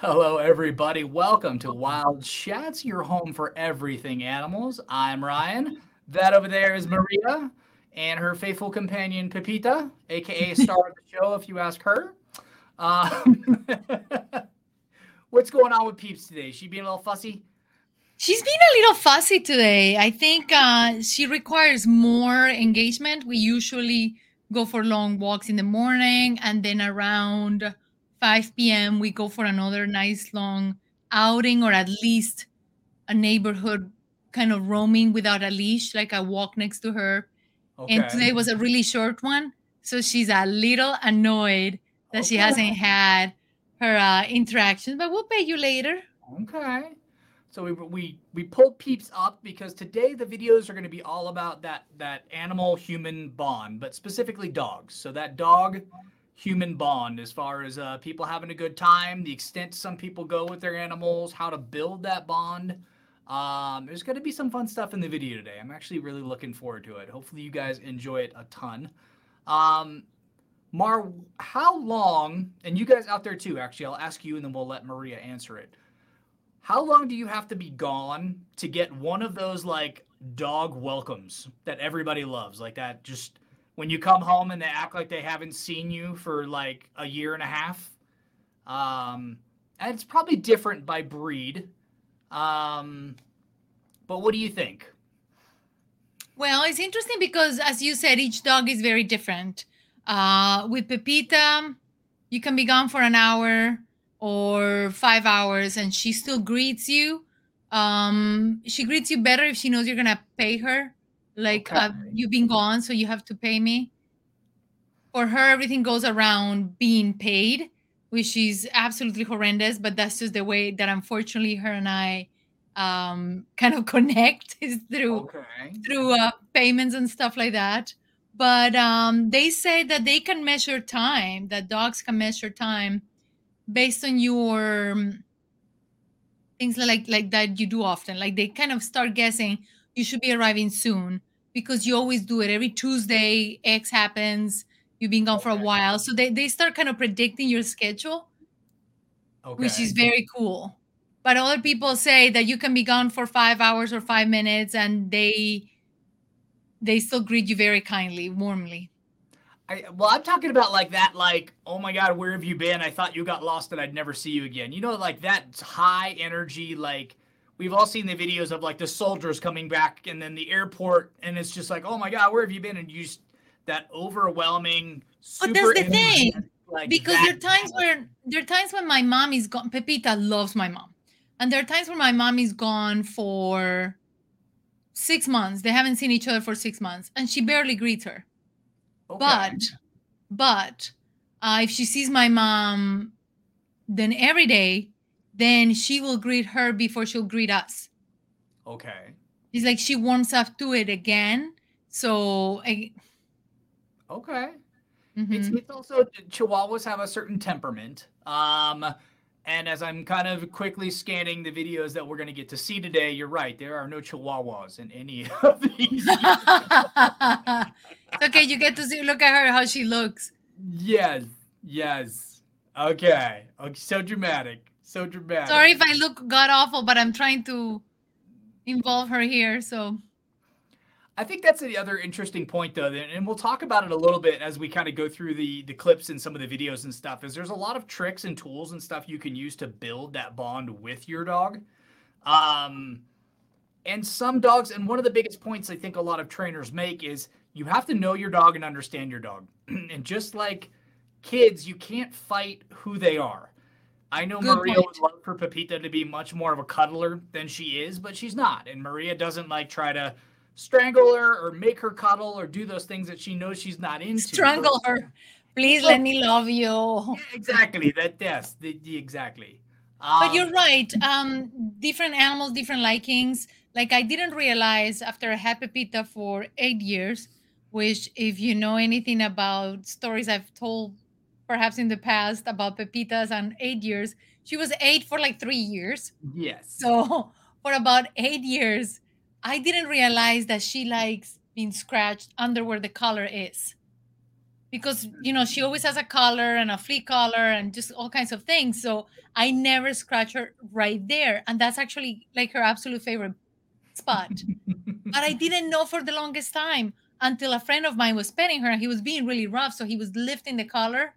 Hello, everybody. Welcome to Wild Chats, your home for everything animals. I'm Ryan. That over there is Maria and her faithful companion, Pepita, aka star of the show, if you ask her. Um, what's going on with Peeps today? She being a little fussy? She's being a little fussy today. I think uh, she requires more engagement. We usually go for long walks in the morning and then around 5 p.m. we go for another nice long outing or at least a neighborhood kind of roaming without a leash, like I walk next to her. Okay. And today was a really short one. So she's a little annoyed that okay. she hasn't had her uh, interactions, but we'll pay you later. Okay. So we we we pulled peeps up because today the videos are going to be all about that that animal human bond, but specifically dogs. So that dog human bond as far as uh, people having a good time, the extent some people go with their animals, how to build that bond. Um, there's going to be some fun stuff in the video today. I'm actually really looking forward to it. Hopefully, you guys enjoy it a ton. Um, Mar, how long, and you guys out there too, actually, I'll ask you and then we'll let Maria answer it. How long do you have to be gone to get one of those like dog welcomes that everybody loves? Like that just when you come home and they act like they haven't seen you for like a year and a half. Um, and it's probably different by breed. Um, but what do you think? Well, it's interesting because, as you said, each dog is very different. Uh, with Pepita, you can be gone for an hour or five hours, and she still greets you. Um, she greets you better if she knows you're gonna pay her like okay. uh, you've been gone so you have to pay me for her everything goes around being paid which is absolutely horrendous but that's just the way that unfortunately her and i um, kind of connect is through okay. through uh, payments and stuff like that but um, they say that they can measure time that dogs can measure time based on your um, things like like that you do often like they kind of start guessing you should be arriving soon because you always do it every Tuesday. X happens. You've been gone for a while, so they they start kind of predicting your schedule, okay. which is very cool. But other people say that you can be gone for five hours or five minutes, and they they still greet you very kindly, warmly. I, well, I'm talking about like that, like, oh my God, where have you been? I thought you got lost and I'd never see you again. You know, like that high energy, like we've all seen the videos of like the soldiers coming back and then the airport and it's just like oh my god where have you been? And you just that overwhelming but that's the thing like because there are times where there are times when my mom is gone pepita loves my mom. And there are times where my mom is gone for six months. They haven't seen each other for six months and she barely greets her. Okay. but but uh, if she sees my mom then every day then she will greet her before she'll greet us. Okay. It's like she warms up to it again. So I, Okay. Mm-hmm. It's, it's also Chihuahuas have a certain temperament. Um, and as I'm kind of quickly scanning the videos that we're going to get to see today, you're right. There are no Chihuahuas in any of these. okay, you get to see. Look at her, how she looks. Yes, yes. Okay. Okay. So dramatic. So dramatic. Sorry if I look god awful, but I'm trying to involve her here. So I think that's the other interesting point, though, and we'll talk about it a little bit as we kind of go through the the clips and some of the videos and stuff. Is there's a lot of tricks and tools and stuff you can use to build that bond with your dog. Um, and some dogs, and one of the biggest points I think a lot of trainers make is you have to know your dog and understand your dog. and just like kids, you can't fight who they are. I know Good Maria point. would love for Pepita to be much more of a cuddler than she is, but she's not. And Maria doesn't like try to strangle her or make her cuddle or do those things that she knows she's not into. Strangle her. Please let me love you. Yeah, exactly. That yes, the, the exactly. Um, but you're right. Um, different animals, different likings. Like I didn't realize after I had Pepita for eight years, which if you know anything about stories I've told perhaps in the past about Pepitas and eight years. She was eight for like three years. Yes. So for about eight years, I didn't realize that she likes being scratched under where the collar is. because you know she always has a collar and a flea collar and just all kinds of things. So I never scratch her right there, and that's actually like her absolute favorite spot. but I didn't know for the longest time until a friend of mine was petting her and he was being really rough. So he was lifting the collar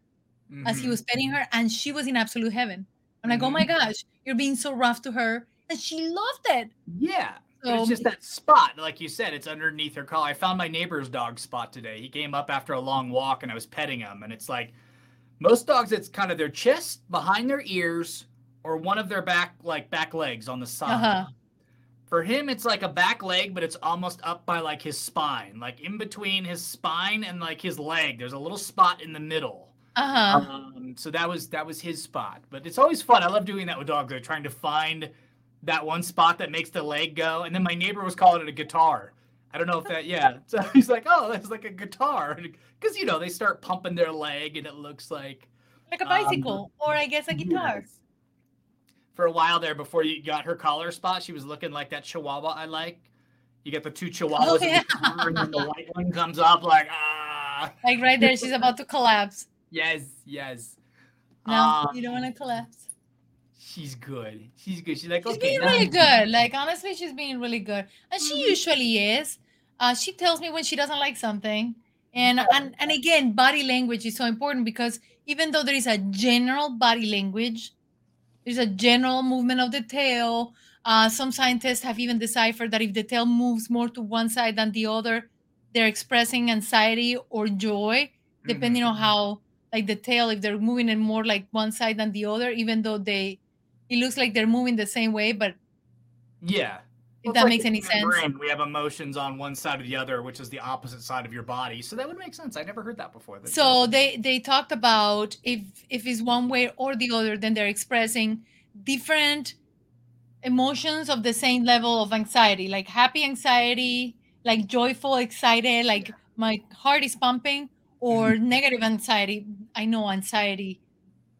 mm-hmm. as he was petting her, and she was in absolute heaven. I'm like, mm-hmm. oh my mm-hmm. gosh, you're being so rough to her. And she loved it. Yeah. So, it's just that spot, like you said, it's underneath her collar. I found my neighbor's dog spot today. He came up after a long walk and I was petting him. And it's like most dogs, it's kind of their chest behind their ears or one of their back, like back legs on the side. Uh-huh. For him, it's like a back leg, but it's almost up by like his spine, like in between his spine and like his leg. There's a little spot in the middle. Uh-huh. Um, so that was that was his spot. But it's always fun. I love doing that with dogs. They're trying to find that one spot that makes the leg go. And then my neighbor was calling it a guitar. I don't know if that, yeah. So he's like, oh, that's like a guitar. Because, you know, they start pumping their leg and it looks like. Like a bicycle um, or I guess a guitar. Yes. For a while there, before you got her collar spot, she was looking like that chihuahua I like. You get the two chihuahuas oh, yeah. and then the white one comes up like, ah. Like right there, she's about to collapse. Yes, yes. No, um, you don't want to collapse she's good. She's good. She's like, she's okay, being really good. Like honestly, she's being really good, and she mm-hmm. usually is. Uh, she tells me when she doesn't like something, and and and again, body language is so important because even though there is a general body language, there's a general movement of the tail. Uh, some scientists have even deciphered that if the tail moves more to one side than the other, they're expressing anxiety or joy, depending mm-hmm. on how like the tail if they're moving it more like one side than the other even though they it looks like they're moving the same way, but yeah. If well, that like makes any sense. Brain, we have emotions on one side or the other, which is the opposite side of your body. So that would make sense. I never heard that before. That's so they they talked about if if it's one way or the other, then they're expressing different emotions of the same level of anxiety, like happy anxiety, like joyful, excited, like my heart is pumping, or mm-hmm. negative anxiety. I know anxiety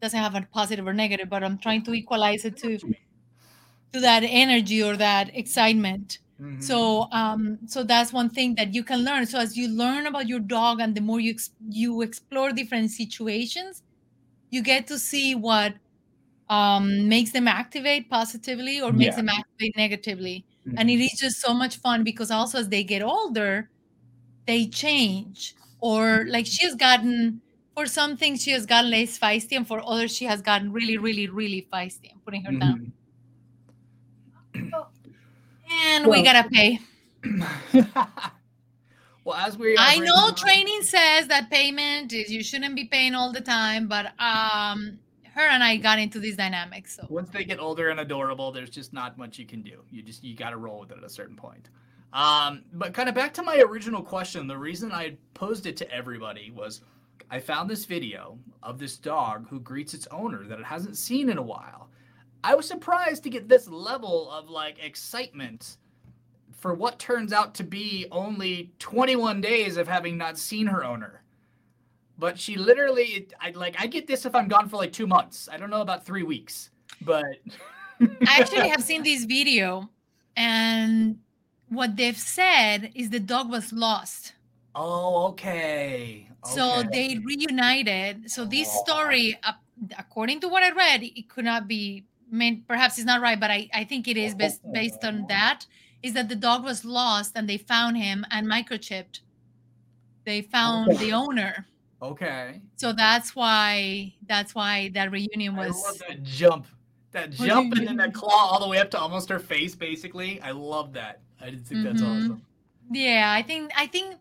doesn't have a positive or negative, but I'm trying to equalize it to to that energy or that excitement. Mm-hmm. So um, so that's one thing that you can learn. So as you learn about your dog, and the more you ex- you explore different situations, you get to see what um, makes them activate positively or makes yeah. them activate negatively. Mm-hmm. And it is just so much fun because also as they get older, they change. Or like she has gotten for some things she has gotten less feisty and for others she has gotten really really really feisty i'm putting her mm-hmm. down. And well, we gotta pay. Well as we i know training says that payment is you shouldn't be paying all the time but um her and i got into this dynamic so. Once they get older and adorable there's just not much you can do. You just you gotta roll with it at a certain point. Um but kind of back to my original question the reason i posed it to everybody was I found this video of this dog who greets its owner that it hasn't seen in a while. I was surprised to get this level of like excitement for what turns out to be only 21 days of having not seen her owner. But she literally, I like, I get this if I'm gone for like two months. I don't know about three weeks, but I actually have seen this video, and what they've said is the dog was lost. Oh, okay. So they reunited. So this oh. story, uh, according to what I read, it could not be. I mean, perhaps it's not right, but I, I think it is based based on that. Is that the dog was lost and they found him and microchipped. They found okay. the owner. Okay. So that's why that's why that reunion was. I love that jump, that jump, and then that claw all the way up to almost her face. Basically, I love that. I think mm-hmm. that's awesome. Yeah, I think I think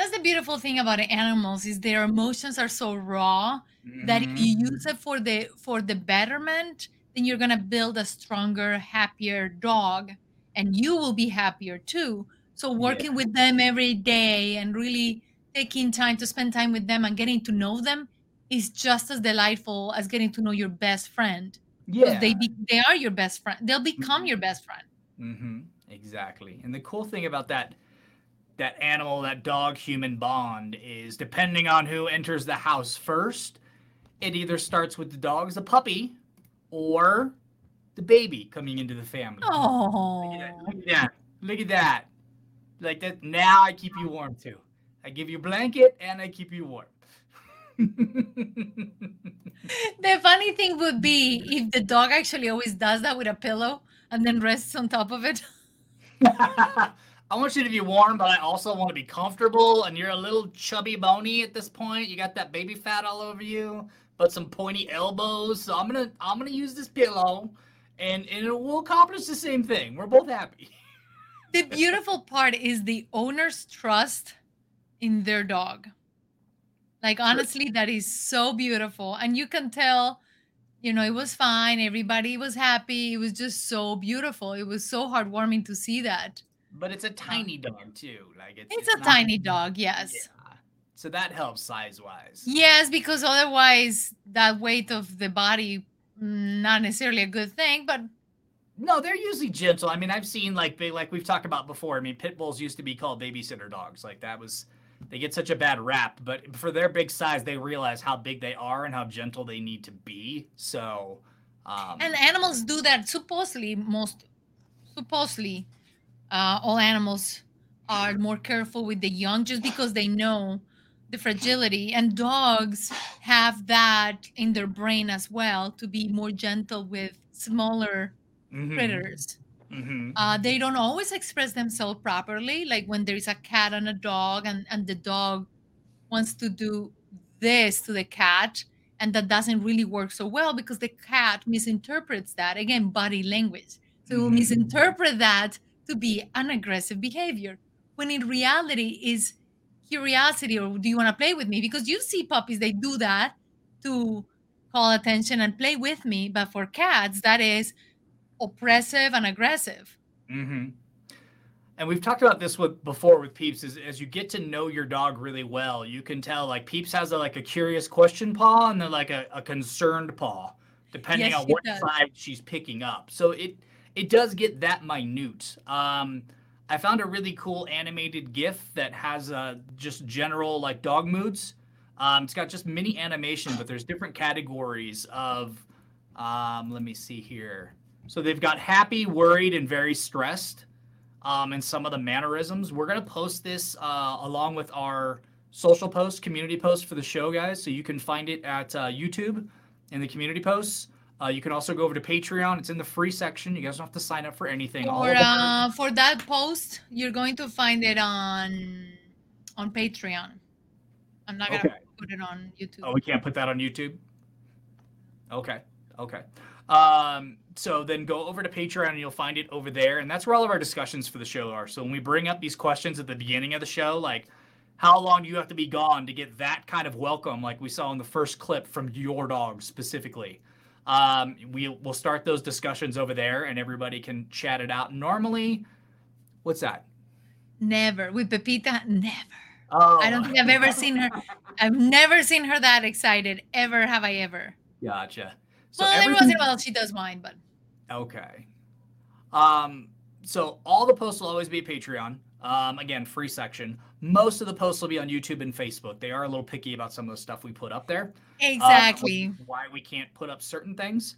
that's the beautiful thing about animals is their emotions are so raw mm-hmm. that if you use it for the for the betterment then you're going to build a stronger happier dog and you will be happier too so working yeah. with them every day and really taking time to spend time with them and getting to know them is just as delightful as getting to know your best friend yeah they be, they are your best friend they'll become mm-hmm. your best friend mm-hmm. exactly and the cool thing about that that animal, that dog human bond is depending on who enters the house first, it either starts with the dog as a puppy or the baby coming into the family. Oh, look, look at that. Look at that. Like that. Now I keep you warm too. I give you a blanket and I keep you warm. the funny thing would be if the dog actually always does that with a pillow and then rests on top of it. I want you to be warm, but I also want to be comfortable. And you're a little chubby bony at this point. You got that baby fat all over you, but some pointy elbows. So I'm gonna I'm gonna use this pillow, and and it will accomplish the same thing. We're both happy. The beautiful part is the owner's trust in their dog. Like honestly, that is so beautiful, and you can tell. You know, it was fine. Everybody was happy. It was just so beautiful. It was so heartwarming to see that. But it's a tiny dog too. Like it's It's a not- tiny dog, yes. Yeah. So that helps size wise. Yes, because otherwise that weight of the body mm, not necessarily a good thing, but No, they're usually gentle. I mean, I've seen like they like we've talked about before. I mean, pit bulls used to be called babysitter dogs. Like that was they get such a bad rap, but for their big size, they realize how big they are and how gentle they need to be. So, um, and animals do that supposedly most supposedly uh, all animals are more careful with the young just because they know the fragility. And dogs have that in their brain as well to be more gentle with smaller mhm, critters. Mhm. uh, they don't always express themselves properly like when there is a cat and a dog and, and the dog wants to do this to the cat and that doesn't really work so well because the cat misinterprets that. Again body language. So Mhm. misinterpret that to be an aggressive behavior when in reality is curiosity or do you want to play with me because you see puppies they do that to call attention and play with me but for cats that is oppressive and aggressive hmm And we've talked about this with before with Peeps. Is as you get to know your dog really well, you can tell like Peeps has a, like a curious question paw and then like a, a concerned paw, depending Yes, on what does. side she's picking up. So it it does get that minute. Um, I found a really cool animated GIF that has uh, just general like dog moods. Um, it's got just mini animation, but there's different categories of. Um, let me see here. So they've got happy, worried, and very stressed um, and some of the mannerisms. We're to post this uh, along with our social post, community post for the show, guys. So you can find it at uh, YouTube in the community posts. Uh, you can also go over to Patreon. It's in the free section. You guys don't have to sign up for anything. For uh, for that post, you're going to find it on on Patreon. I'm not gonna put it on YouTube. Oh, we can't put that on YouTube. Okay. Okay. Um, so then go over to Patreon and you'll find it over there. And that's where all of our discussions for the show are. So when we bring up these questions at the beginning of the show, like how long do you have to be gone to get that kind of welcome, like we saw in the first clip from your dog specifically? Um, we will start those discussions over there and everybody can chat it out. Normally, what's that? Never with Pepita. Never. Oh, I don't think I've ever seen her. I've never seen her that excited. Ever have I ever? Gotcha. So well, every once in a while she does mine, but Okay. Um, so all the posts will always be Patreon. Um, again, free section. Most of the posts will be on YouTube and Facebook. They are a little picky about some of the stuff we put up there. Uh, exactly. is why we can't put up certain things.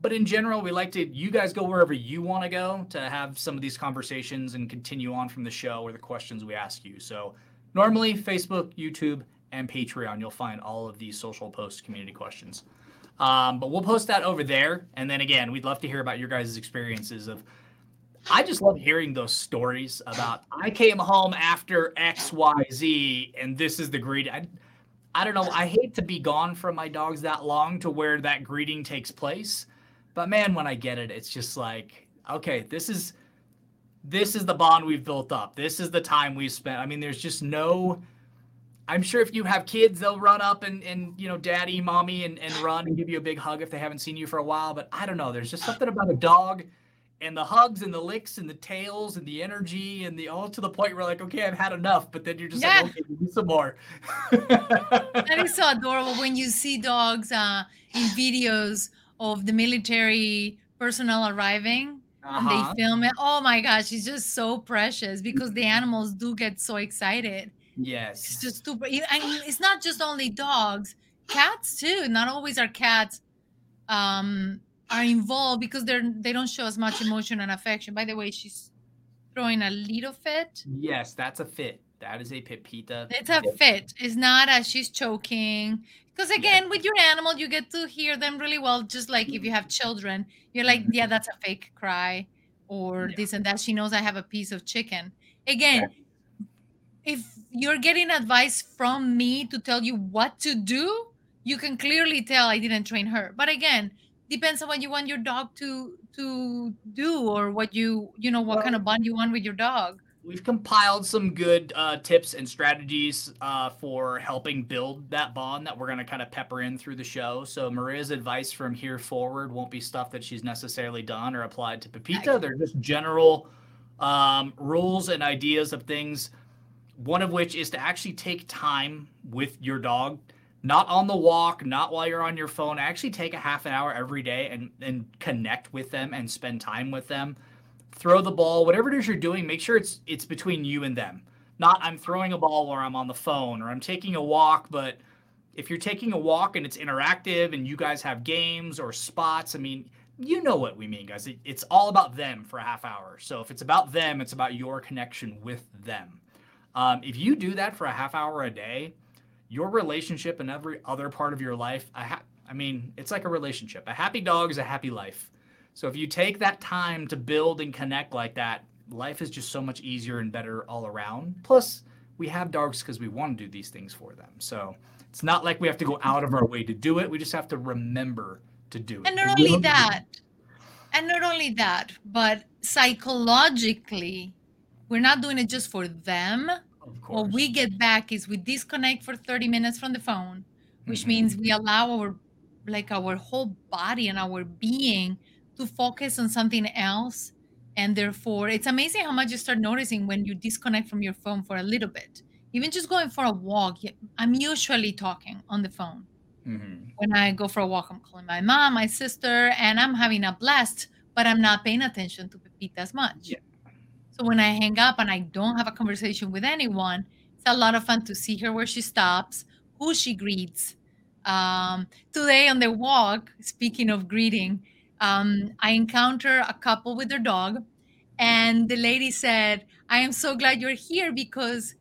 But in general, we like to you guys go wherever you want to go to have some of these conversations and continue on from the show or the questions we ask you. So normally Facebook, YouTube, and Patreon, you'll find all of these social post community questions. Um, but we'll post that over there. And then again, we'd love to hear about your guys' experiences of I just love hearing those stories about I came home after XYZ and this is the greeting. I, I don't know. I hate to be gone from my dogs that long to where that greeting takes place. But man, when I get it, it's just like, okay, this is this is the bond we've built up. This is the time we've spent. I mean, there's just no I'm sure if you have kids, they'll run up and, and you know, daddy, mommy, and, and run and give you a big hug if they haven't seen you for a while. But I don't know. There's just something about a dog and the hugs and the licks and the tails and the energy and the all to the point where like, okay, I've had enough. But then you're just Yeah. like, okay, give me some more. that is so adorable when you see dogs uh, in videos of the military personnel arriving and Uh-huh. they film it. Oh my gosh, it's just so precious because the animals do get so excited. Yes. It's just super. And it's not just only dogs, cats too. Not always are cats um, are involved because they're they don't show as much emotion and affection. By the way, she's throwing a little fit. Yes, that's a fit. That is a Pepita. It's a fit. It's not as she's choking. Because again, with your animal, you get to hear them really well. Just like if you have children, you're like, yeah, that's a fake cry, or Yeah. this and that. She knows I have a piece of chicken. Again, if you're getting advice from me to tell you what to do, you can clearly tell I didn't train her. But again, depends on what you want your dog to to do or what you you know what kind of bond you want with your dog. We've compiled some good uh, tips and strategies uh, for helping build that bond that we're going to kind of pepper in through the show. So Maria's advice from here forward won't be stuff that she's necessarily done or applied to Pepita. They're just general um, rules and ideas of things. One of which is to actually take time with your dog, not on the walk, not while you're on your phone. Actually, take a half an hour every day and and connect with them and spend time with them throw the ball, whatever it is you're doing, make sure it's it's between you and them. Not I'm throwing a ball or I'm on the phone or I'm taking a walk, but if you're taking a walk and it's interactive and you guys have games or spots, I mean, you know what we mean, guys. It, it's all about them for a half hour. So if it's about them, it's about your connection with them. Um, if you do that for a half hour a day, your relationship and every other part of your life, I, ha- I mean, it's like a relationship. A happy dog is a happy life. So if you take that time to build and connect like that, life is just so much easier and better all around. Plus, we have dogs because we want to do these things for them. So it's not like we have to go out of our way to do it. We just have to remember to do it. And not only that, and not only that, but psychologically, we're not doing it just for them. Of course. What we get back is we disconnect for 30 minutes from the phone, which Mhm. means we allow our like our whole body and our being to focus on something else. And therefore, it's amazing how much you start noticing when you disconnect from your phone for a little bit. Even just going for a walk, I'm usually talking on the phone Mhm. when I go for a walk, I'm calling my mom, my sister, and I'm having a blast, but I'm not paying attention to Pepita as much. Yeah. So when I hang up and I don't have a conversation with anyone, it's a lot of fun to see her where she stops, who she greets. Um, today on the walk, speaking of greeting, um, I encounter a couple with their dog, and the lady said, I am so glad you're here because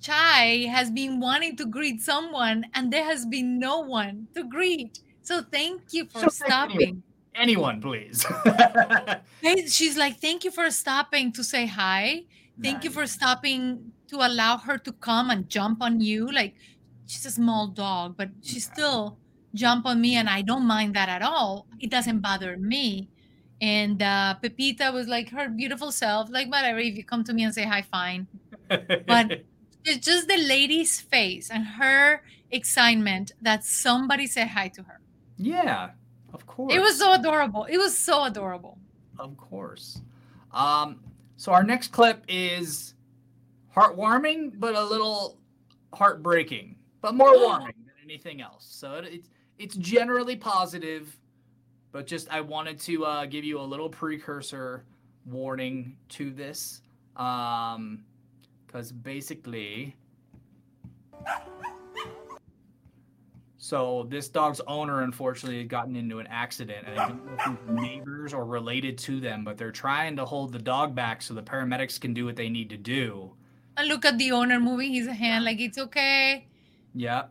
Chai has been wanting to greet someone and there has been no one to greet. So thank you for So stopping. Anyone, please. She's like, thank you for stopping to say hi. Thank you for stopping to allow her to come and jump on you. Like she's a small dog, but she Yeah. still jump on me and I don't mind that at all. It doesn't bother me. And uh, Pepita was like her beautiful self, like whatever. If you come to me and say hi, fine. But it's just the lady's face and her excitement that somebody said hi to her. yeah, of course. It was so adorable. It was so adorable. Of course. Um, so our next clip is heartwarming, but a little heartbreaking, but more warming than anything else. So it, it's it's generally positive, but just I wanted to uh, give you a little precursor warning to this, because basically. So this dog's owner unfortunately had gotten into an accident, and I don't know if neighbors are related to them, but they're trying to hold the dog back so the paramedics can do what they need to do. And look at the owner moving his hand like it's okay. Yeah,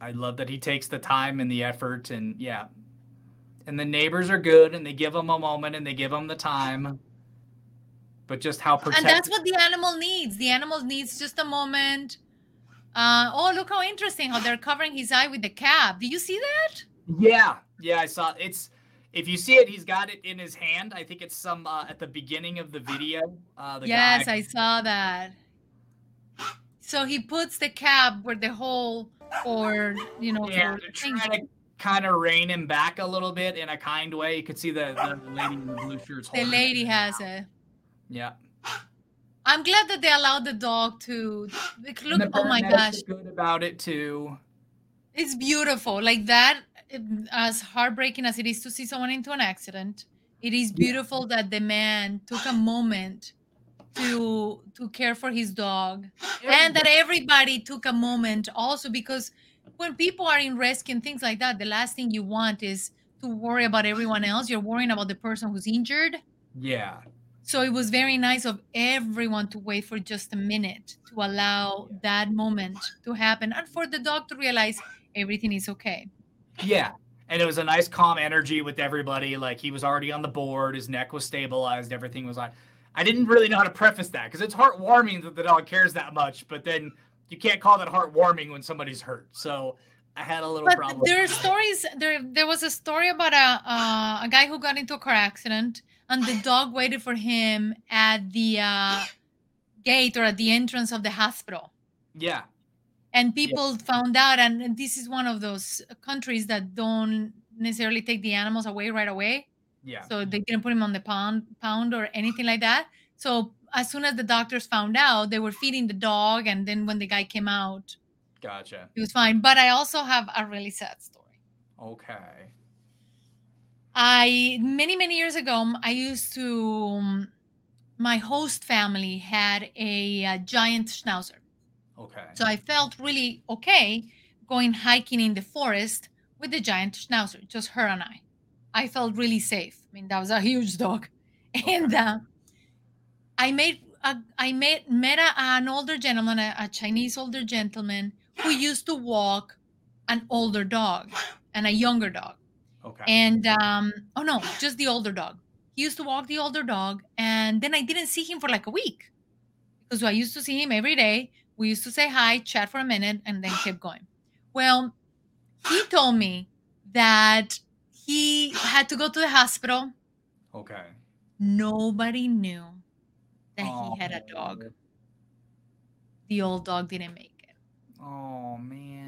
I love that he takes the time and the effort, and yeah, and the neighbors are good, and they give him a moment and they give him the time. But just how And that's what the animal needs. The animal needs just a moment. Uh, oh, look how interesting how they're covering his eye with the cap. Do you see that? Yeah, yeah, I saw it's. If you see it, he's got it in his hand. I think it's some uh, at the beginning of the video. Uh, the yes, guy, I saw that. So he puts the cap where the hole, or you know, Yeah, they're the trying to kind of rein him back a little bit in a kind way. You could see the, the lady in the blue shirts. the lady has it. Yeah. I'm glad that they allowed the dog to like, look. Oh my gosh, Good about it too. it's beautiful. Like that, as heartbreaking as it is to see someone into an accident, it is Yeah. beautiful that the man took a moment to to care for his dog, and that everybody took a moment also because when people are in rescue and things like that, the last thing you want is to worry about everyone else. You're worrying about the person who's injured. Yeah. So it was very nice of everyone to wait for just a minute to allow that moment to happen and for the dog to realize everything is okay. Yeah. And it was a nice calm energy with everybody. Like he was already on the board, his neck was stabilized, everything was on. I didn't really know how to preface that because it's heartwarming that the dog cares that much, but then you can't call that heartwarming when somebody's hurt. So I had a little but problem. There are stories. There, there was a story about a uh, a guy who got into a car accident, and the dog waited for him at the uh, gate or at the entrance of the hospital. Yeah. And people yeah. found out, and this is one of those countries that don't necessarily take the animals away right away. Yeah. So they didn't put him on the pound pound or anything like that. So as soon as the doctors found out, they were feeding the dog, and then when the guy came out, Gotcha. he was fine. But I also have a really sad story. Okay. I many many years ago I used to um, my host family had a, a, giant schnauzer. Okay. So I felt really okay going hiking in the forest with the giant schnauzer, just her and I. I felt really safe. I mean, that was a huge dog, okay. and uh, I made a, I met met a, an older gentleman, a, a Chinese older gentleman who used to walk an older dog and a younger dog. Okay. And um, oh no, just the older dog. He used to walk the older dog, and then I didn't see him for like a week because I used to see him every day. We used to say hi, chat for a minute, and then keep going. Well, he told me that he had to go to the hospital. Okay. Nobody knew that he had a dog. The old dog didn't make it. Oh man.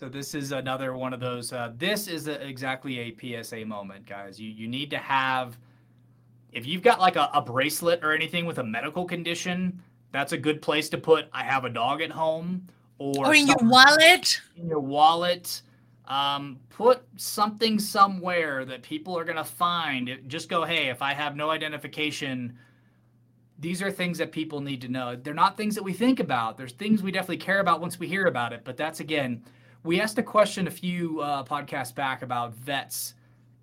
So this is another one of those. Uh, this is a, exactly a PSA moment, guys. You you need to have, if you've got like a, a bracelet or anything with a medical condition, that's a good place to put. I have a dog at home, or or in your wallet. In your wallet. Um, put something somewhere that people are gonna find. Just go, hey, if I have no identification, these are things that people need to know. They're not things that we think about. There's things we definitely care about once we hear about it. But that's again, we asked a question a few uh, podcasts back about vets,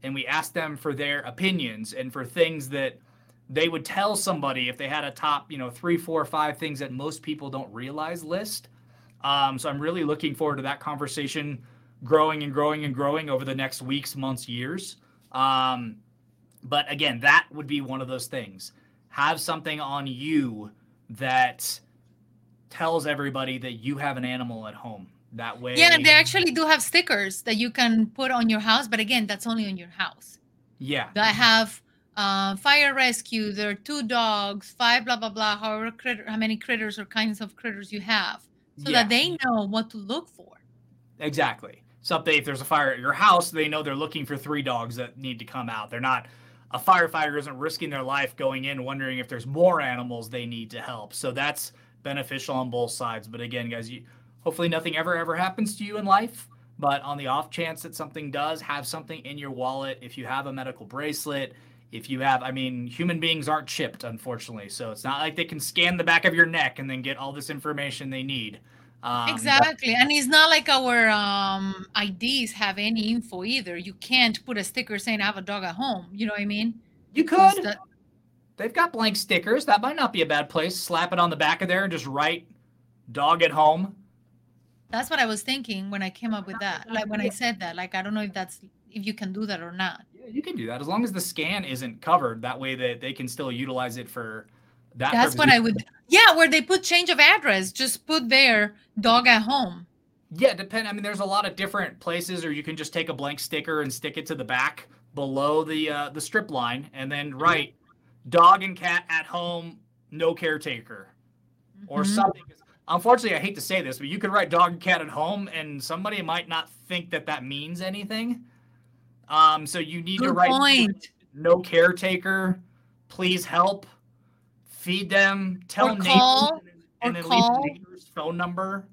and we asked them for their opinions and for things that they would tell somebody if they had a top, you know, three, four, five things that most people don't realize list. Um, so I'm really looking forward to that conversation growing and growing and growing over the next weeks, months, years. Um, but again, that would be one of those things have something on you that tells everybody that you have an animal at home. That way. Yeah, they actually do have stickers that you can put on your house, but again, that's only on your house. Yeah. I have uh, fire rescue. There are two dogs, five blah blah blah. However, critter, how many critters or kinds of critters you have, so yeah. that they know what to look for. Exactly. Something if there's a fire at your house, they know they're looking for three dogs that need to come out. They're not a firefighter isn't risking their life going in wondering if there's more animals they need to help. So that's beneficial on both sides. But again, guys, you, hopefully nothing ever ever happens to you in life. But on the off chance that something does, have something in your wallet. If you have a medical bracelet, if you have, I mean, human beings aren't chipped, unfortunately. So it's not like they can scan the back of your neck and then get all this information they need. Um, exactly. But- and it's not like our um, IDs have any info either. You can't put a sticker saying I have a dog at home. You know what I mean? You could. That- They've got blank stickers. That might not be a bad place. Slap it on the back of there and just write dog at home. That's what I was thinking when I came up with that. Like when I said that, like I don't know if that's if you can do that or not. Yeah, you can do that as long as the scan isn't covered. That way that they can still utilize it for that. That's what I would. Yeah, where they put change of address, just put their dog at home. Yeah, depend. I mean, there's a lot of different places, or you can just take a blank sticker and stick it to the back below the uh, the strip line, and then write "dog and cat at home, no caretaker," mm-hmm. or something. Unfortunately, I hate to say this, but you could write "dog and cat at home," and somebody might not think that that means anything. Um, so you need Good to write point. "no caretaker, please help." feed them, tell or call, and, then call. leave the neighbor's phone number.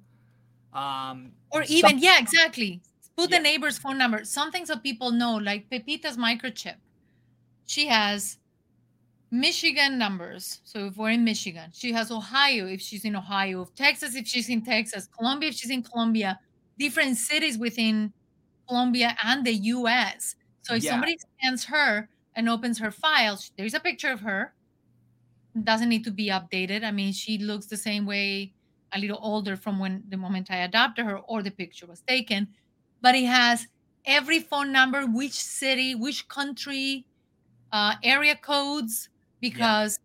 Um, or even some, yeah, exactly. Put yeah. the neighbor's phone number. Something so people know, like Pepita's microchip. She has Michigan numbers. So if we're in Michigan, she has Ohio if she's in Ohio, Texas if she's in Texas, Colombia if she's in Colombia, different cities within Colombia and the US. So if yeah. somebody scans her, and opens her file, there's a picture of her. Doesn't need to be updated. I mean, she looks the same way, a little older from when the moment I adopted her or the picture was taken. But it has every phone number, which city, which country, uh, area codes, because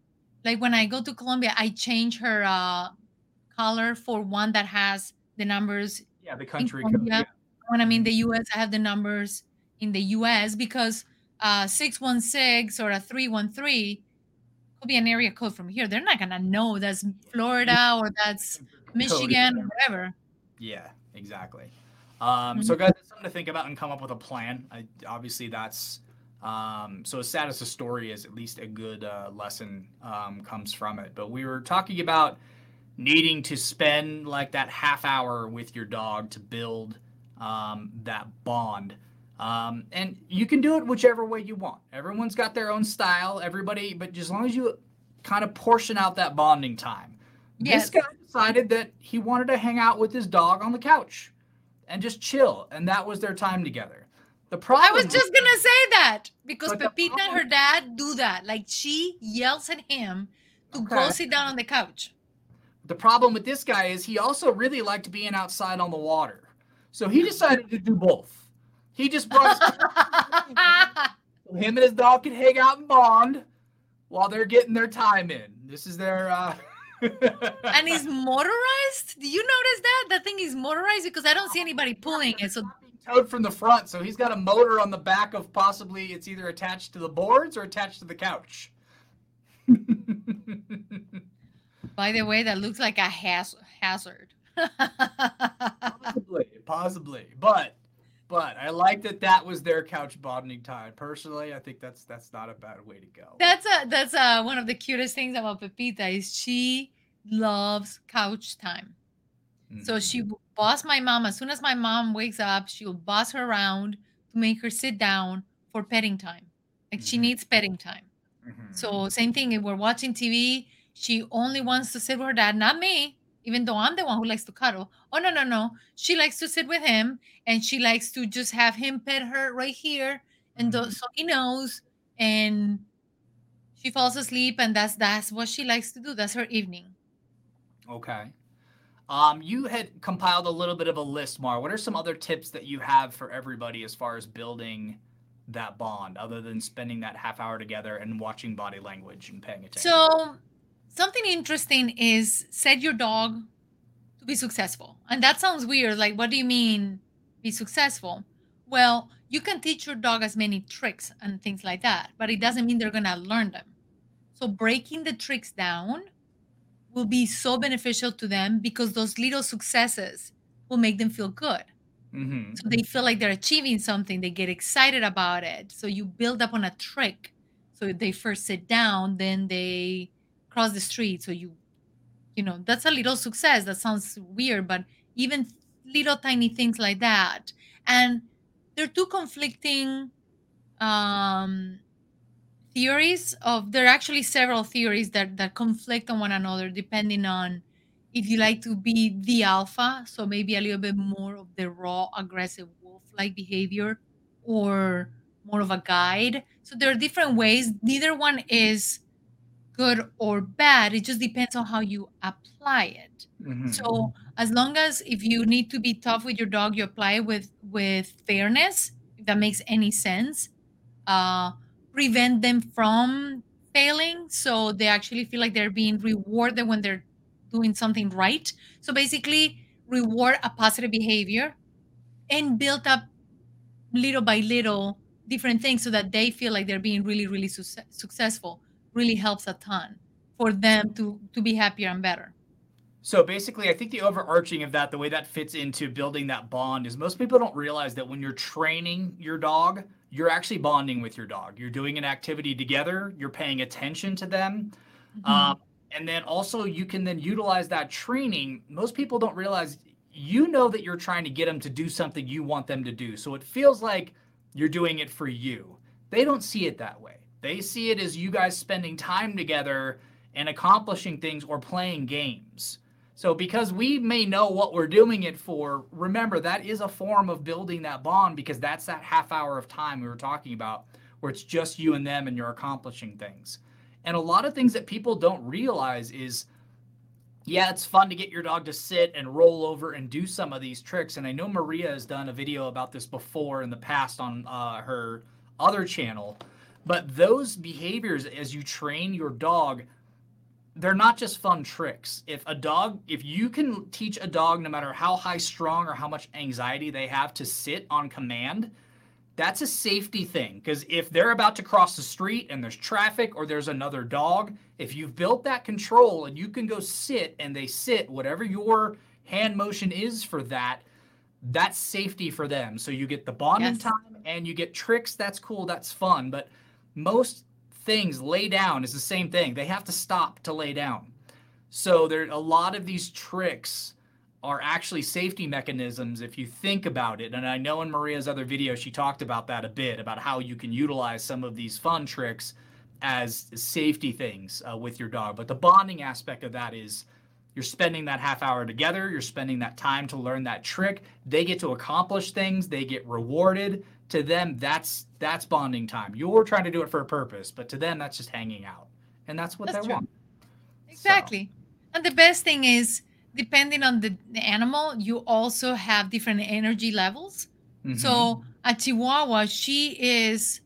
yeah. like when I go to Colombia, I change her uh, color for one that has the numbers. Yeah, the country code. Yeah. When I'm in the US, I have the numbers in the US because uh, 616 or a 313 could be an area code from here. They're not going to know that's Florida or that's Michigan or whatever. Yeah, exactly. Um, mm-hmm. So, guys, something to think about and come up with a plan. I, obviously, that's um, so as sad as the story is, at least a good uh, lesson um, comes from it. But we were talking about needing to spend like that half hour with your dog to build um, that bond. Um, and you can do it whichever way you want. Everyone's got their own style, everybody, but as long as you kind of portion out that bonding time. Yes. This guy decided that he wanted to hang out with his dog on the couch and just chill, and that was their time together. The problem I was just gonna say that because Pepita and her dad do that. Like she yells at him to okay. go sit down on the couch. The problem with this guy is he also really liked being outside on the water. So he decided to do both. He just brought him and his dog can hang out and bond while they're getting their time in. This is their uh and he's motorized. Do you notice that? That thing is motorized because I don't see anybody pulling it. So towed from the front, so he's got a motor on the back of possibly it's either attached to the boards or attached to the couch. By the way, that looks like a haz- hazard. possibly, possibly, but but I like that that was their couch bonding time. Personally, I think that's that's not a bad way to go. That's a that's a, one of the cutest things about Pepita is she loves couch time. Mm-hmm. So she mm-hmm. boss my mom as soon as my mom wakes up, she'll boss her around to make her sit down for petting time. Like mm-hmm. she needs petting time. Mm-hmm. So same thing if we're watching TV, she only wants to sit with her dad, not me even though I'm the one who likes to cuddle. Oh no, no, no. She likes to sit with him and she likes to just have him pet her right here and mm-hmm. so he knows and she falls asleep and that's that's what she likes to do. That's her evening. Okay. Um, you had compiled a little bit of a list, Mar. What are some other tips that you have for everybody as far as building that bond, other than spending that half hour together and watching body language and paying attention? So something interesting is set your dog to be successful. And that sounds weird. Like, what do you mean be successful? Well, you can teach your dog as many tricks and things like that, but it doesn't mean they're going to learn them. So, breaking the tricks down will be so beneficial to them because those little successes will make them feel good. Mm-hmm. So they feel like they're achieving something, they get excited about it. So, you build up on a trick. So, they first sit down, then they cross the street so you you know that's a little success that sounds weird but even little tiny things like that and they're two conflicting um theories of there are actually several theories that that conflict on one another depending on if you like to be the alpha so maybe a little bit more of the raw aggressive wolf like behavior or more of a guide so there are different ways neither one is good or bad. It just depends on how you apply it. Mm-hmm. So as long as if you need to be tough with your dog, you apply it with with fairness, if that makes any sense. Uh, prevent them from failing, so they actually feel like they're being rewarded when they're doing something right. So basically, reward a positive behavior and build up little by little different things so that they feel like they're being really really su- successful really helps a ton for them to to be happier and better. So basically, I think the overarching of that, the way that fits into building that bond, is most people don't realize that when you're training your dog, you're actually bonding with your dog. You're doing an activity together. You're paying attention to them. Mm-hmm. Um, and then also you can then utilize that training. Most people don't realize you know that you're trying to get them to do something you want them to do. So it feels like you're doing it for you. They don't see it that way. They see it as you guys spending time together and accomplishing things or playing games. So, because we may know what we're doing it for, remember that is a form of building that bond because that's that half hour of time we were talking about where it's just you and them and you're accomplishing things. And a lot of things that people don't realize is yeah, it's fun to get your dog to sit and roll over and do some of these tricks. And I know Maria has done a video about this before in the past on uh, her other channel. But those behaviors, as you train your dog, they're not just fun tricks. If a dog, if you can teach a dog, no matter how high strung or how much anxiety they have, to sit on command, that's a safety thing. Because if they're about to cross the street and there's traffic or there's another dog, if you've built that control and you can go sit and they sit, whatever your hand motion is for that, that's safety for them. So you get the bonding yes. time and you get tricks. That's cool. That's fun. But most things lay down is the same thing. They have to stop to lay down. So there a lot of these tricks are actually safety mechanisms if you think about it. And I know in Maria's other video she talked about that a bit about how you can utilize some of these fun tricks as safety things uh, with your dog. But the bonding aspect of that is you're spending that half hour together, you're spending that time to learn that trick. They get to accomplish things, they get rewarded. To them, that's that's bonding time. You're trying to do it for a purpose, but to them, that's just hanging out, and that's what that's they true. want. Exactly. So. And the best thing is, depending on the, the animal, you also have different energy levels. Mm-hmm. So a Chihuahua, she is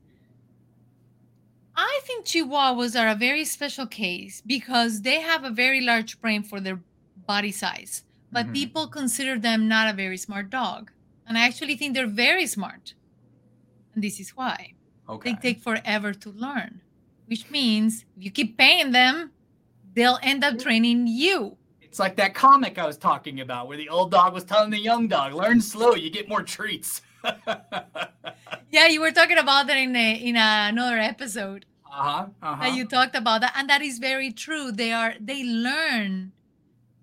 I think Chihuahuas are a very special case because they have a very large brain for their body size, but mm-hmm. people consider them not a very smart dog. And I actually think they're very smart. And this is why. Okay. They take forever to learn, which means if you keep paying them, they'll end up training you. It's like that comic I was talking about where the old dog was telling the young dog, learn slow, you get more treats. yeah, you were talking about that in a, in another episode. Uh-huh, uh-huh. You talked about that, and that is very true. They are they learn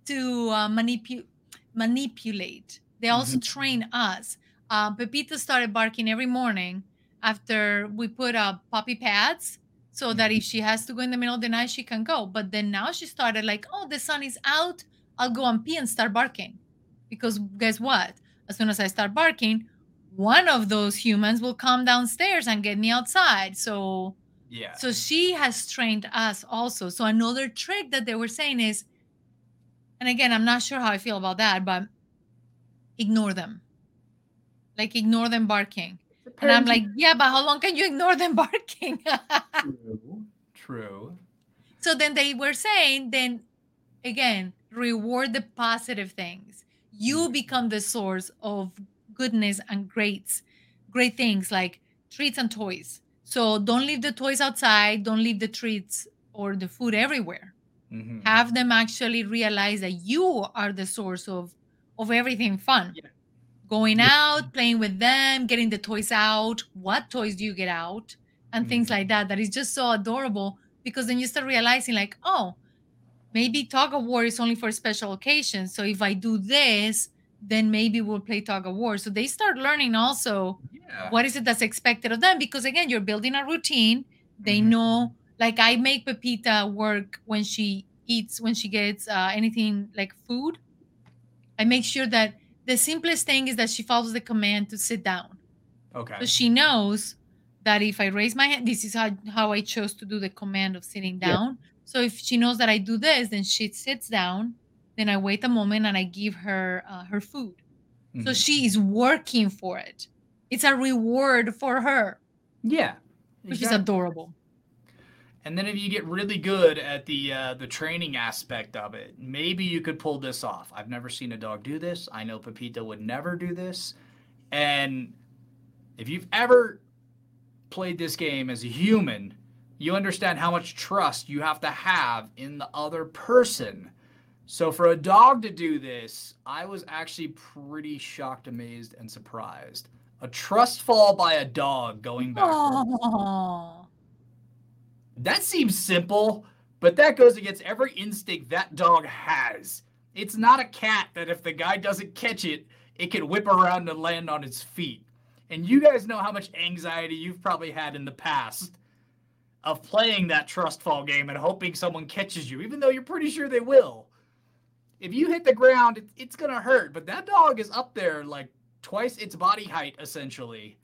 to uh, manipulate manipulate. They also mm-hmm. train us. Uh, Pepita started barking every morning after we put uh, puppy pads so that if she has to go in the middle of the night, she can go. But then now she started like, oh, the sun is out. I'll go and pee and start barking. Because guess what? As soon as I start barking, one of those humans will come downstairs and get me outside. So yeah. So she has trained us also. So another trick that they were saying is, and again, I'm not sure how I feel about that, but ignore them. Like ignore them barking. And I'm like, yeah, but how long can you ignore them barking? True. True. So then they were saying, then again, reward the positive things. You mm. become the source of goodness and greats, great things like treats and toys. So don't leave the toys outside, don't leave the treats or the food everywhere. Mm-hmm. Have them actually realize that you are the source of of everything fun. Yeah. Going out, playing with them, getting the toys out. What toys do you get out? And mm-hmm. things like that. That is just so adorable because then you start realizing, like, oh, maybe tug of war is only for special occasions. So if I do this, then maybe we'll play tug of war. So they start learning also yeah. what is it that's expected of them because again, you're building a routine. They mm-hmm. know, like I make Pepita work when she eats, when she gets uh, anything like food. I make sure that the simplest thing is that she follows the command to sit down. Okay. So she knows that if I raise my hand, this is how, how I chose to do the command of sitting down. Yeah. So if she knows that I do this, then she sits down then I wait a moment and I give her uh, her food. Mm-hmm. So she is working for it. It's a reward for her. Yeah, exactly. which is adorable. And then if you get really good at the uh, the training aspect of it, maybe you could pull this off. I've never seen a dog do this. I know Pepito would never do this. And if you've ever played this game as a human, you understand how much trust you have to have in the other person so for a dog to do this, I was actually pretty shocked, amazed, and surprised. A trust fall by a dog going back. That seems simple, but that goes against every instinct that dog has. It's not a cat that if the guy doesn't catch it, it can whip around and land on its feet. And you guys know how much anxiety you've probably had in the past of playing that trust fall game and hoping someone catches you, even though you're pretty sure they will if you hit the ground, it's gonna hurt. But that dog is up there like twice its body height, essentially.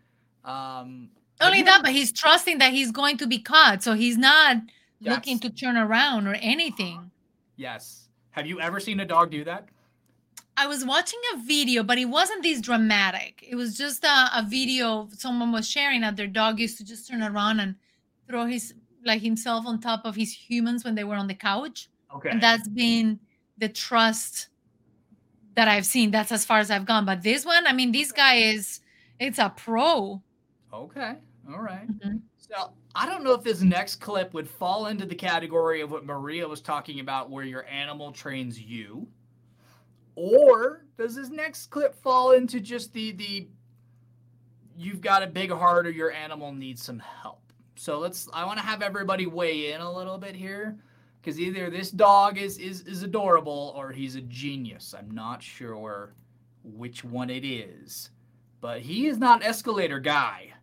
Um, Only only that, but he's trusting that he's going to be caught, so he's not Yes. looking to turn around or anything. Yes. Have you ever seen a dog do that? I was watching a video, but it wasn't this dramatic. It was just a, a video someone was sharing that their dog used to just turn around and throw his like himself on top of his humans when they were on the couch. Okay. And that's been the trust that I've seen. That's as far as I've gone. But this one, I mean, this guy is it's a pro. Okay. All right. Mhm. So I don't know if this next clip would fall into the category of what Maria was talking about, where your animal trains you, or does this next clip fall into just the the you've got a big heart or your animal needs some help? So let's. I want to have everybody weigh in a little bit here, because either this dog is is is adorable or he's a genius. I'm not sure which one it is, but he is not an escalator guy.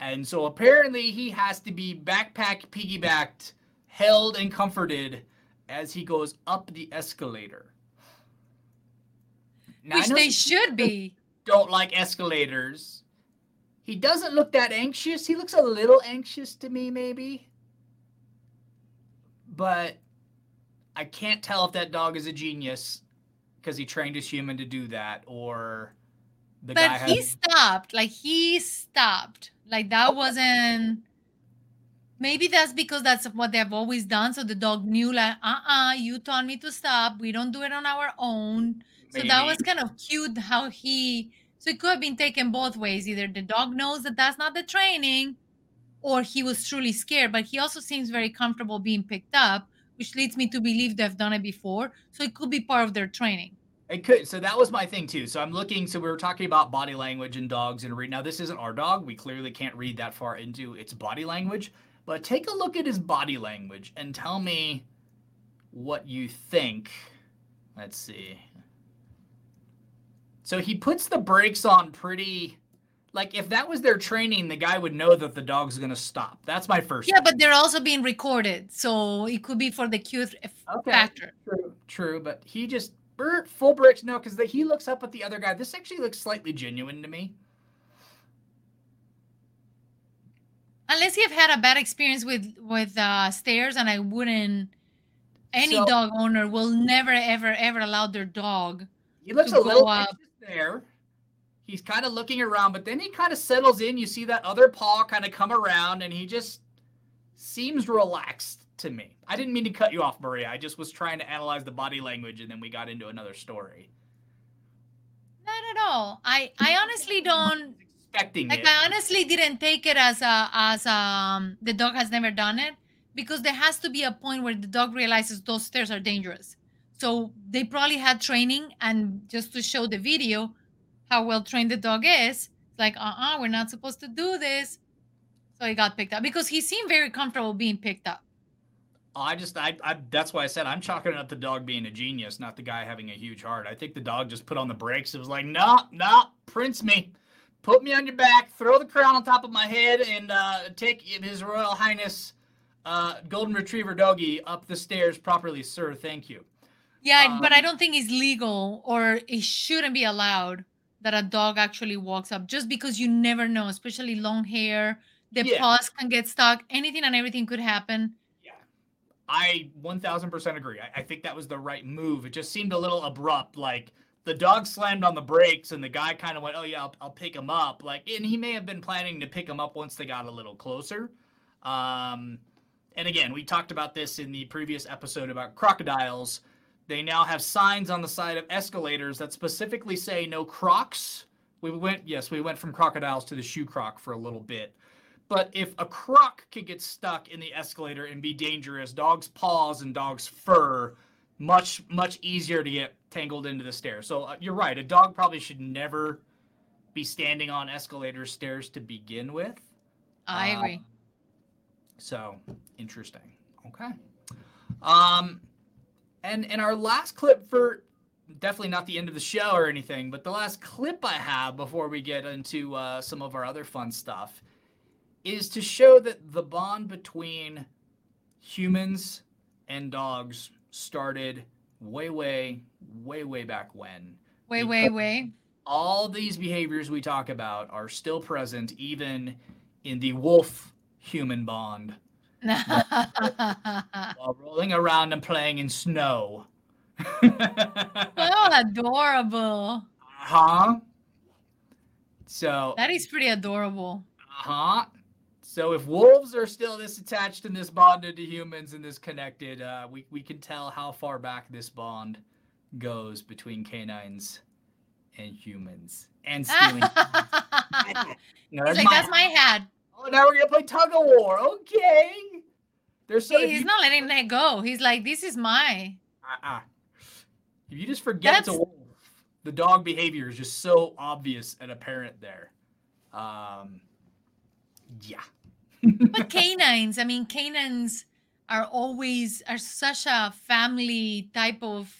And so apparently he has to be backpack piggybacked, held and comforted as he goes up the escalator. Now, Which they should be. don't like escalators. He doesn't look that anxious. He looks a little anxious to me, maybe. But I can't tell if that dog is a genius because he trained his human to do that or the But has he stopped. Like he stopped. Like that wasn't maybe that's because that's what they've always done. So the dog knew like, uh-uh, you told me to stop. We don't do it on our own. So that was kind of cute how he so it could have been taken both ways. Either the dog knows that that's not the training, or he was truly scared. But he also seems very comfortable being picked up, which leads me to believe they've done it before. So it could be part of their training. It could. So that was my thing too. So I'm looking. So we were talking about body language and dogs and read. Now this isn't our dog. We clearly can't read that far into its body language. But take a look at his body language and tell me what you think. Let's see. So he puts the brakes on pretty. Like if that was their training, the guy would know that the dog's gonna stop. That's my first. Yeah, but they're also being recorded, so it could be for the cute f- Okay. factor. True, true, but he just er, full brakes. No, because he looks up at the other guy. This actually looks slightly genuine to me. Unless you've had a bad experience with with uh, stairs, and I wouldn't. Any So- dog owner will never, ever, ever allow their dog. He looks a little up. there. He's kind of looking around, but then he kind of settles in. You see that other paw kind of come around, and he just seems relaxed to me. I didn't mean to cut you off, Maria. I just was trying to analyze the body language, and then we got into another story. Not at all. I I honestly don't. Expecting Like it. I honestly didn't take it as a as um the dog has never done it because there has to be a point where the dog realizes those stairs are dangerous. So they probably had training and just to show the video how well trained the dog is, it's like uh-uh, we're not supposed to do this. So he got picked up because he seemed very comfortable being picked up. I just, I, I, that's why I said I'm chalking it up the dog being a genius, not the guy having a huge heart. I think the dog just put on the brakes. It was like, no, no, prince me, put me on your back, throw the crown on top of my head, and uh, take His Royal Highness uh, Golden Retriever doggy up the stairs properly, sir. Thank you. Yeah, but I Um, don't think it's legal or it shouldn't be allowed that a dog actually walks up just because you never know, especially long hair. The Yeah. paws can get stuck. Anything and everything could happen. I 1000% agree. I, I think that was the right move. It just seemed a little abrupt. Like the dog slammed on the brakes and the guy kind of went, Oh, yeah, I'll, I'll pick him up. Like, and he may have been planning to pick him up once they got a little closer. Um, and again, we talked about this in the previous episode about crocodiles. They now have signs on the side of escalators that specifically say no crocs. We went, yes, we went from crocodiles to the shoe croc for a little bit. But if a croc could get stuck in the escalator and be dangerous, dog's paws and dog's fur much much easier to get tangled into the stairs. So uh, you're right. A dog probably should never be standing on escalator stairs to begin with. I Um, agree. So interesting. Okay. Um, and and our last clip for definitely not the end of the show or anything, but the last clip I have before we get into uh, some of our other fun stuff is to show that the bond between humans and dogs started way, way, way, way back when. Wait, way, way. All these behaviors we talk about are still present even in the wolf human bond while rolling around and playing in snow. oh, adorable. Huh? So that is pretty adorable. Uh-huh. So if wolves are still this attached and this bonded to humans and this connected, uh, we, we can tell how far back this bond goes between canines and humans and stealing. no, that's, like, my that's my hat. Oh, now we're gonna play tug of war. Okay. There's so he's you, not letting that go. He's like, this is my. Uh-uh. If you just forget that's... it's a wolf, the dog behavior is just so obvious and apparent there. Um, yeah. But canines, I mean, canines are always are such a family type of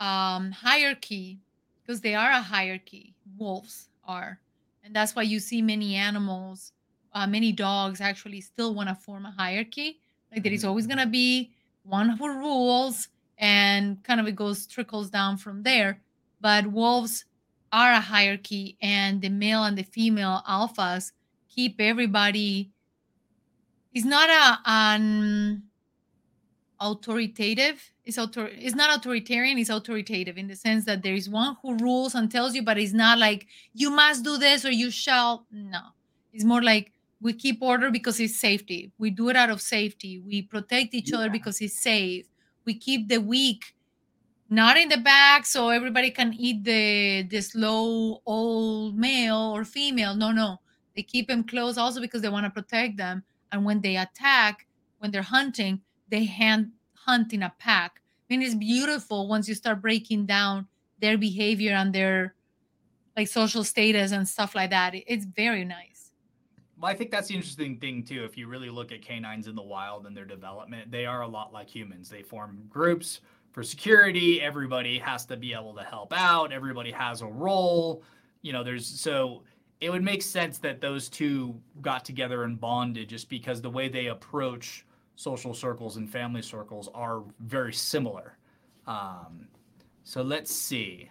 um, hierarchy because they are a hierarchy. Wolves are, and that's why you see many animals, uh, many dogs actually still want to form a hierarchy. Like there is mm-hmm. always gonna be one who rules, and kind of it goes trickles down from there. But wolves are a hierarchy, and the male and the female alphas keep everybody. It's not a an authoritative it's author it's not authoritarian it's authoritative in the sense that there is one who rules and tells you but it's not like you must do this or you shall no. It's more like we keep order because it's safety. We do it out of safety. We protect each yeah. other because it's safe. We keep the weak not in the back so everybody can eat the the slow old male or female. No no they keep them close also because they want to protect them and when they attack when they're hunting they hand, hunt in a pack. I mean, it's beautiful once you start breaking down their behavior and their like social status and stuff like that. It's very nice. Well, I think that's the interesting thing too. If you really look at canines in the wild and their development, they are a lot like humans. They form groups for security. Everybody has to be able to help out. Everybody has a role. You know, there's so it would make sense that those two got together and bonded just because the way they approach social circles and family circles are very similar. Um, so let's see.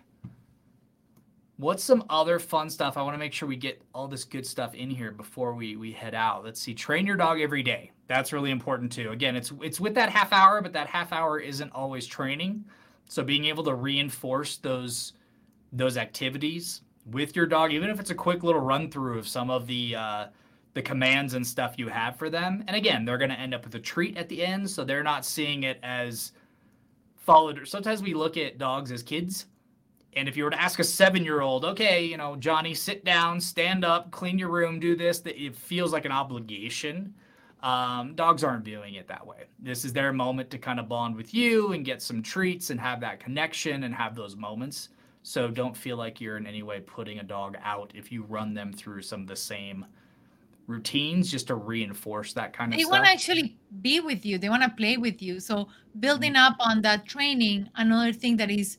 What's some other fun stuff? I want to make sure we get all this good stuff in here before we we head out. Let's see. Train your dog every day. That's really important too. Again, it's it's with that half hour, but that half hour isn't always training. So being able to reinforce those those activities with your dog, even if it's a quick little run through of some of the uh, the commands and stuff you have for them. And again, they're going to end up with a treat at the end, so they're not seeing it as followed. Sometimes we look at dogs as kids, and if you were to ask a seven-year-old, okay, you know, Johnny, sit down, stand up, clean your room, do this, that it feels like an obligation. Um, dogs aren't viewing it that way. This is their moment to kind of bond with you and get some treats and have that connection and have those moments. So don't feel like you're in any way putting a dog out if you run them through some of the same routines just to reinforce that kind of they stuff. want to actually be with you they want to play with you so building mm-hmm. up on that training another thing that is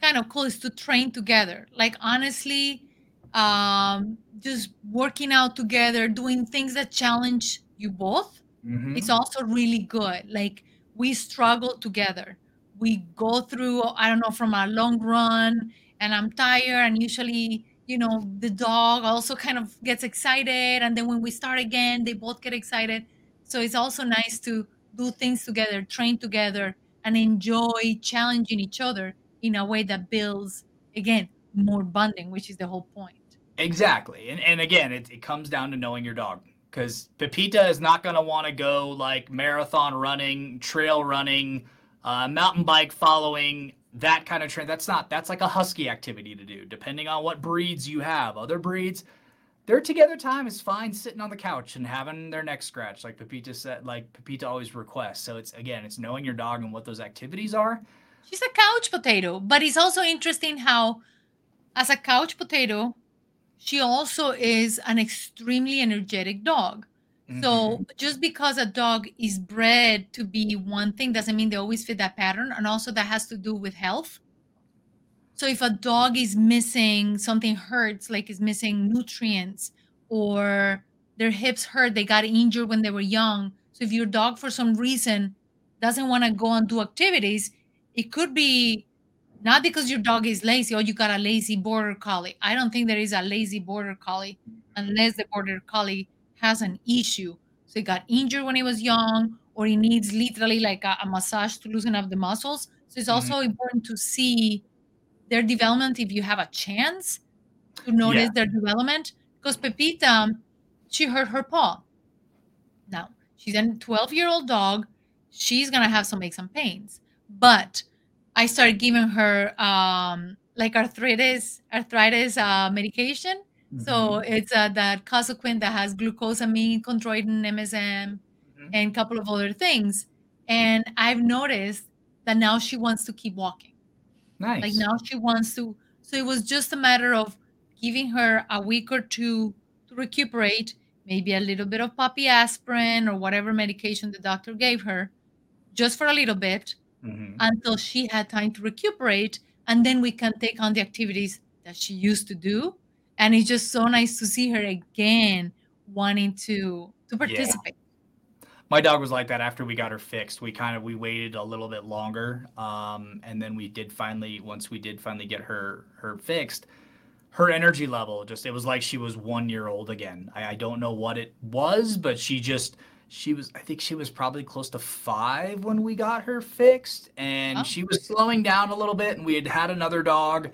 kind of cool is to train together like honestly um just working out together doing things that challenge you both mm-hmm. it's also really good like we struggle together we go through i don't know from a long run and i'm tired and usually you know the dog also kind of gets excited and then when we start again they both get excited. So it's also nice to do things together train together and enjoy challenging each other in a way that builds again more bonding which is the whole point. Exactly. And, and again it, it comes down to knowing your dog because pepita is not going to want to go like marathon running trail running uh, mountain bike following that kind of trend. That's not that's like a husky activity to do, depending on what breeds you have. Other breeds, their together time is fine sitting on the couch and having their neck scratched, like Pepita said, like Pepita always requests. So it's again, it's knowing your dog and what those activities are. She's a couch potato, but it's also interesting how, as a couch potato, she also is an extremely energetic dog. Mm-hmm. So just because a dog is bred to be one thing doesn't mean they always fit that pattern. And also that has to do with health. So if a dog is missing something hurts, like is missing nutrients or their hips hurt, they got injured when they were young. So if your dog for some reason doesn't want to go and do activities, it could be Not because your dog is lazy or you got a lazy border collie. I don't think there is a lazy border collie unless the border collie has an issue. So he got injured when he was young, or he needs literally like a, a massage to loosen up the muscles. So it's also mm-hmm. important to see their development if you have a chance to notice yeah. their development. Because Pepita, she hurt her paw. Now, she's a 12 year old dog. She's going to have some aches and pains. But I started giving her um, like arthritis arthritis uh, medication. Mm-hmm. So it's uh, that Cosequin that has glucosamine, chondroitin, MSM, mm-hmm. and a couple of other things. And I've noticed that now she wants to keep walking. Nice. Like now she wants to. So it was just a matter of giving her a week or two to recuperate, maybe a little bit of poppy aspirin or whatever medication the doctor gave her, just for a little bit mm-hmm. until she had time to recuperate. And then we can take on the activities that she used to do. And it's just so nice to see her again wanting to to participate. Yeah. My dog was like that after we got her fixed. We kind of we waited a little bit longer, um, and then we did finally once we did finally get her her fixed her energy level just it was like she was one year old again I, I, don't know what it was but she just she was i think she was probably close to five when we got her fixed and oh. she was slowing down a little bit and we had had another dog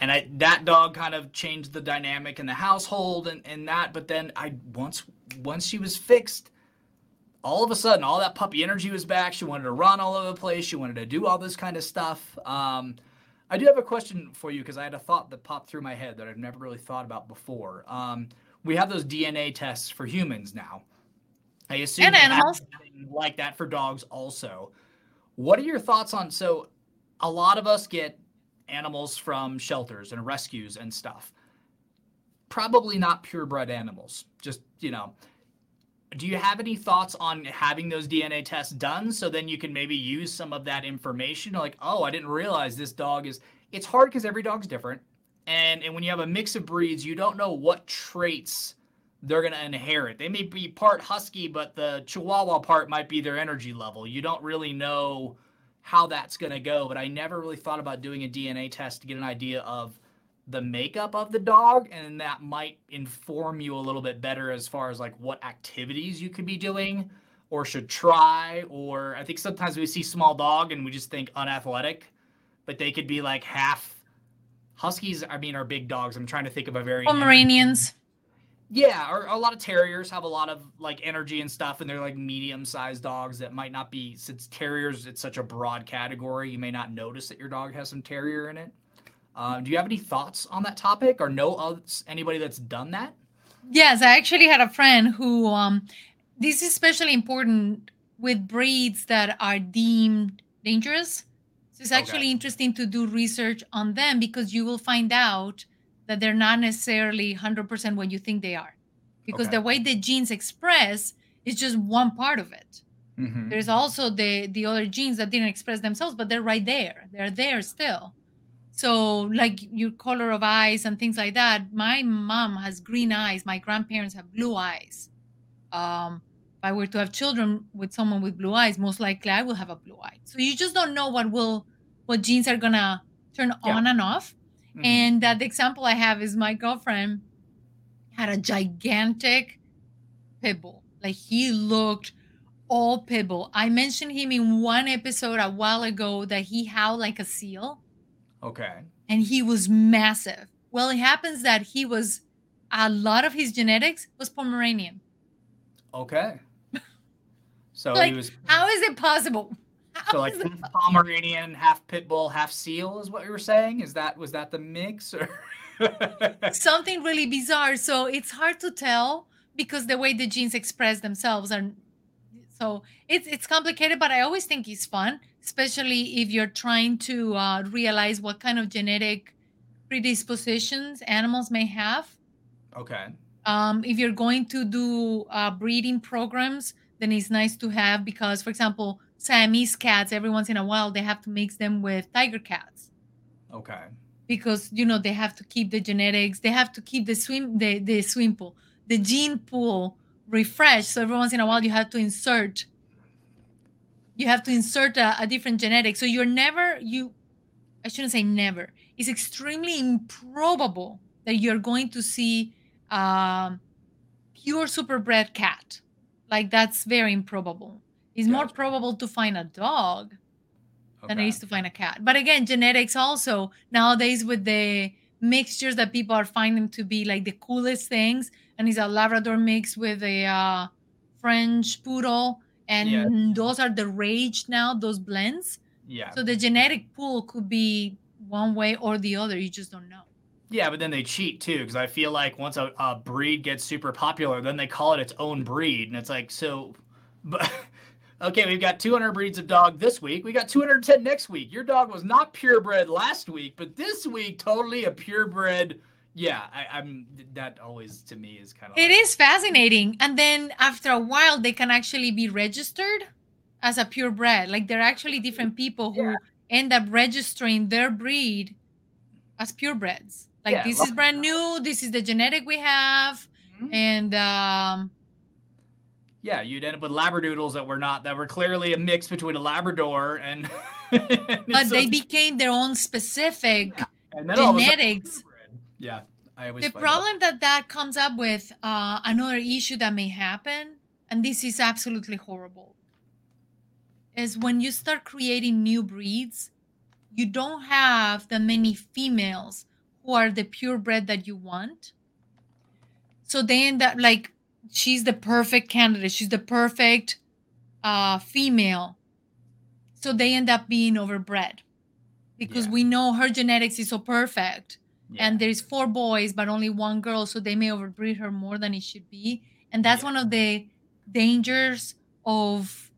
and I, that dog kind of changed the dynamic in the household and, and that but then i once once she was fixed all of a sudden all that puppy energy was back she wanted to run all over the place she wanted to do all this kind of stuff um, I do have a question for you because I had a thought that popped through my head that I've never really thought about before. Um, we have those DNA tests for humans now. I assume and animals like that for dogs also. What are your thoughts on? So, a lot of us get animals from shelters and rescues and stuff. Probably not purebred animals. Just you know, do you have any thoughts on having those DNA tests done so then you can maybe use some of that information like oh I didn't realize this dog is it's hard because every dog's different and and when you have a mix of breeds you don't know what traits they're going to inherit they may be part husky but the chihuahua part might be their energy level you don't really know how that's going to go but I never really thought about doing a DNA test to get an idea of the makeup of the dog and that might inform you a little bit better as far as like what activities you could be doing or should try or i think sometimes we see small dog and we just think unathletic but they could be like half huskies i mean are big dogs. I'm trying to think of a very pomeranians yeah or a lot of terriers have a lot of like energy and stuff and they're like medium sized dogs that might not be since terriers it's such a broad category you may not notice that your dog has some terrier in it um, do you have any thoughts on that topic or know of anybody that's done that? Yes, I actually had a friend who, um, this is especially important with breeds that are deemed dangerous. So it's actually okay. interesting to do research on them because you will find out that they're not necessarily 100% what you think they are. Because okay. the way the genes express is just one part of it. Mm-hmm. There's also the the other genes that didn't express themselves, but they're right there. They're there still. So, like your color of eyes and things like that. My mom has green eyes. My grandparents have blue eyes. Um, if I were to have children with someone with blue eyes, most likely I will have a blue eye. So you just don't know what will, what genes are gonna turn yeah. on and off. Mm-hmm. And that the example I have is my girlfriend had a gigantic pit bull. Like he looked all pit bull. I mentioned him in one episode a while ago that he howled like a seal Okay. And he was massive. Well, it happens that he was a lot of his genetics was Pomeranian. Okay. So like, he was. How is it possible? So like half Pomeranian, half pit bull, half seal is what you were saying. Is that was that the mix or? Something really bizarre. So it's hard to tell because the way the genes express themselves are. So it's it's complicated, but I always think it's fun especially if you're trying to uh, realize what kind of genetic predispositions animals may have. Okay. Um, if you're going to do uh, breeding programs, then it's nice to have because, for example, Siamese cats, every once in a while, they have to mix them with tiger cats. Okay. Because you know they have to keep the genetics, they have to keep the swim the the swim pool, the gene pool refreshed. So every once in a while, you have to insert you have to insert a, a different genetic so you're never you I shouldn't say never. It's extremely improbable that you're going to see um, pure superbred cat. Like that's very improbable. It's more probable to find a dog than it Okay. is to find a cat. But again, genetics also nowadays with the mixtures that people are finding to be like the coolest things, and it's a Labrador mix with a uh, French poodle, and Yeah. those are the rage now. Those blends. Yeah. So the genetic pool could be one way or the other. You just don't know. Yeah, but then they cheat too, because I feel like once a, a breed gets super popular, then they call it its own breed, and it's like so. But okay, we've got 200 breeds of dog this week. We got 210 next week. Your dog was not purebred last week, but this week totally a purebred. Yeah, I, I'm that always to me is kind of. It is fascinating. And then after a while, they can actually be registered as a purebred. Like there are actually different people who Yeah. end up registering their breed as purebreds. Like Yeah, this is brand new. This is the genetic we have, Mhm. and um, Yeah, you'd end up with labradoodles that were not that were clearly a mix between a Labrador and. but so- they became their own specific. and then all of a sudden- genetics. Yeah, I always The find that- problem that that comes up with uh, another issue that may happen, and this is absolutely horrible, is when you start creating new breeds, you don't have that many females who are the purebred that you want. So they end up like she's the perfect candidate. She's the perfect uh, female. So they end up being overbred because Yeah. we know her genetics is so perfect Yeah. and there's four boys but only one girl so they may overbreed her more than it should be and that's Yeah. one of the dangers of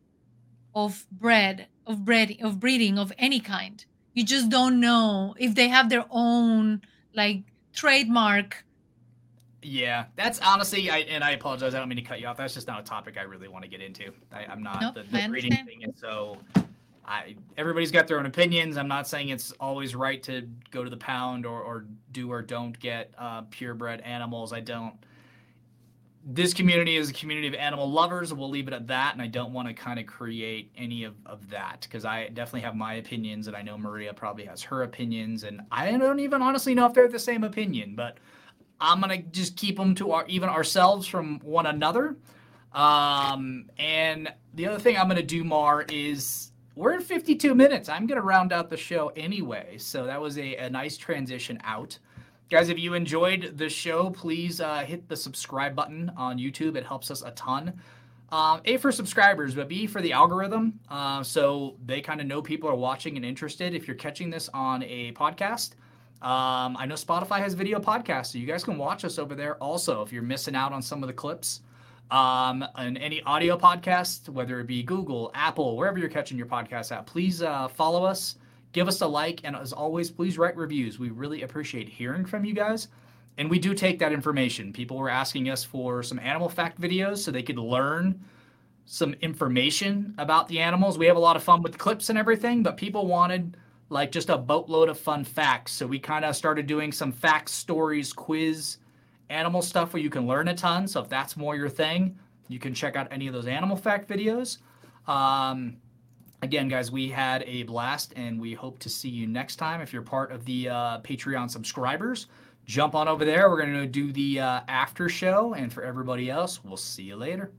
of bred of bred of breeding of any kind you just don't know if they have their own like trademark Yeah, that's honestly, I and I apologize. I don't mean to cut you off. That's just not a topic I really want to get into. I, I'm not Nope, the, the breeding understand. thing, is so I everybody's got their own opinions. I'm not saying it's always right to go to the pound or or do or don't get uh, purebred animals. I don't. This community is a community of animal lovers. We'll leave it at that, and I don't want to kind of create any of, of that because I definitely have my opinions, and I know Maria probably has her opinions, and I don't even honestly know if they're the same opinion, but I'm gonna just keep them to our even ourselves from one another. Um, and the other thing I'm gonna do, Mar, is we're at 52 minutes. I'm gonna round out the show anyway, so that was a, a nice transition out. Guys, if you enjoyed the show, please uh, hit the subscribe button on YouTube. It helps us a ton. Um, a for subscribers, but B for the algorithm, uh, so they kind of know people are watching and interested. If you're catching this on a podcast, um, I know Spotify has video podcasts, so you guys can watch us over there. Also, if you're missing out on some of the clips, um, and any audio podcast, whether it be Google, Apple, wherever you're catching your podcast at, please uh, follow us, give us a like, and as always, please write reviews. We really appreciate hearing from you guys. And we do take that information. People were asking us for some animal fact videos so they could learn some information about the animals. We have a lot of fun with clips and everything, but people wanted like just a boatload of fun facts. So we kind of started doing some facts, stories, quiz, animal stuff where you can learn a ton. So if that's more your thing, you can check out any of those animal fact videos. Um, again, guys, we had a blast and we hope to see you next time. If you're part of the uh, Patreon subscribers, jump on over there. We're going to do the uh, after show. And for everybody else, we'll see you later.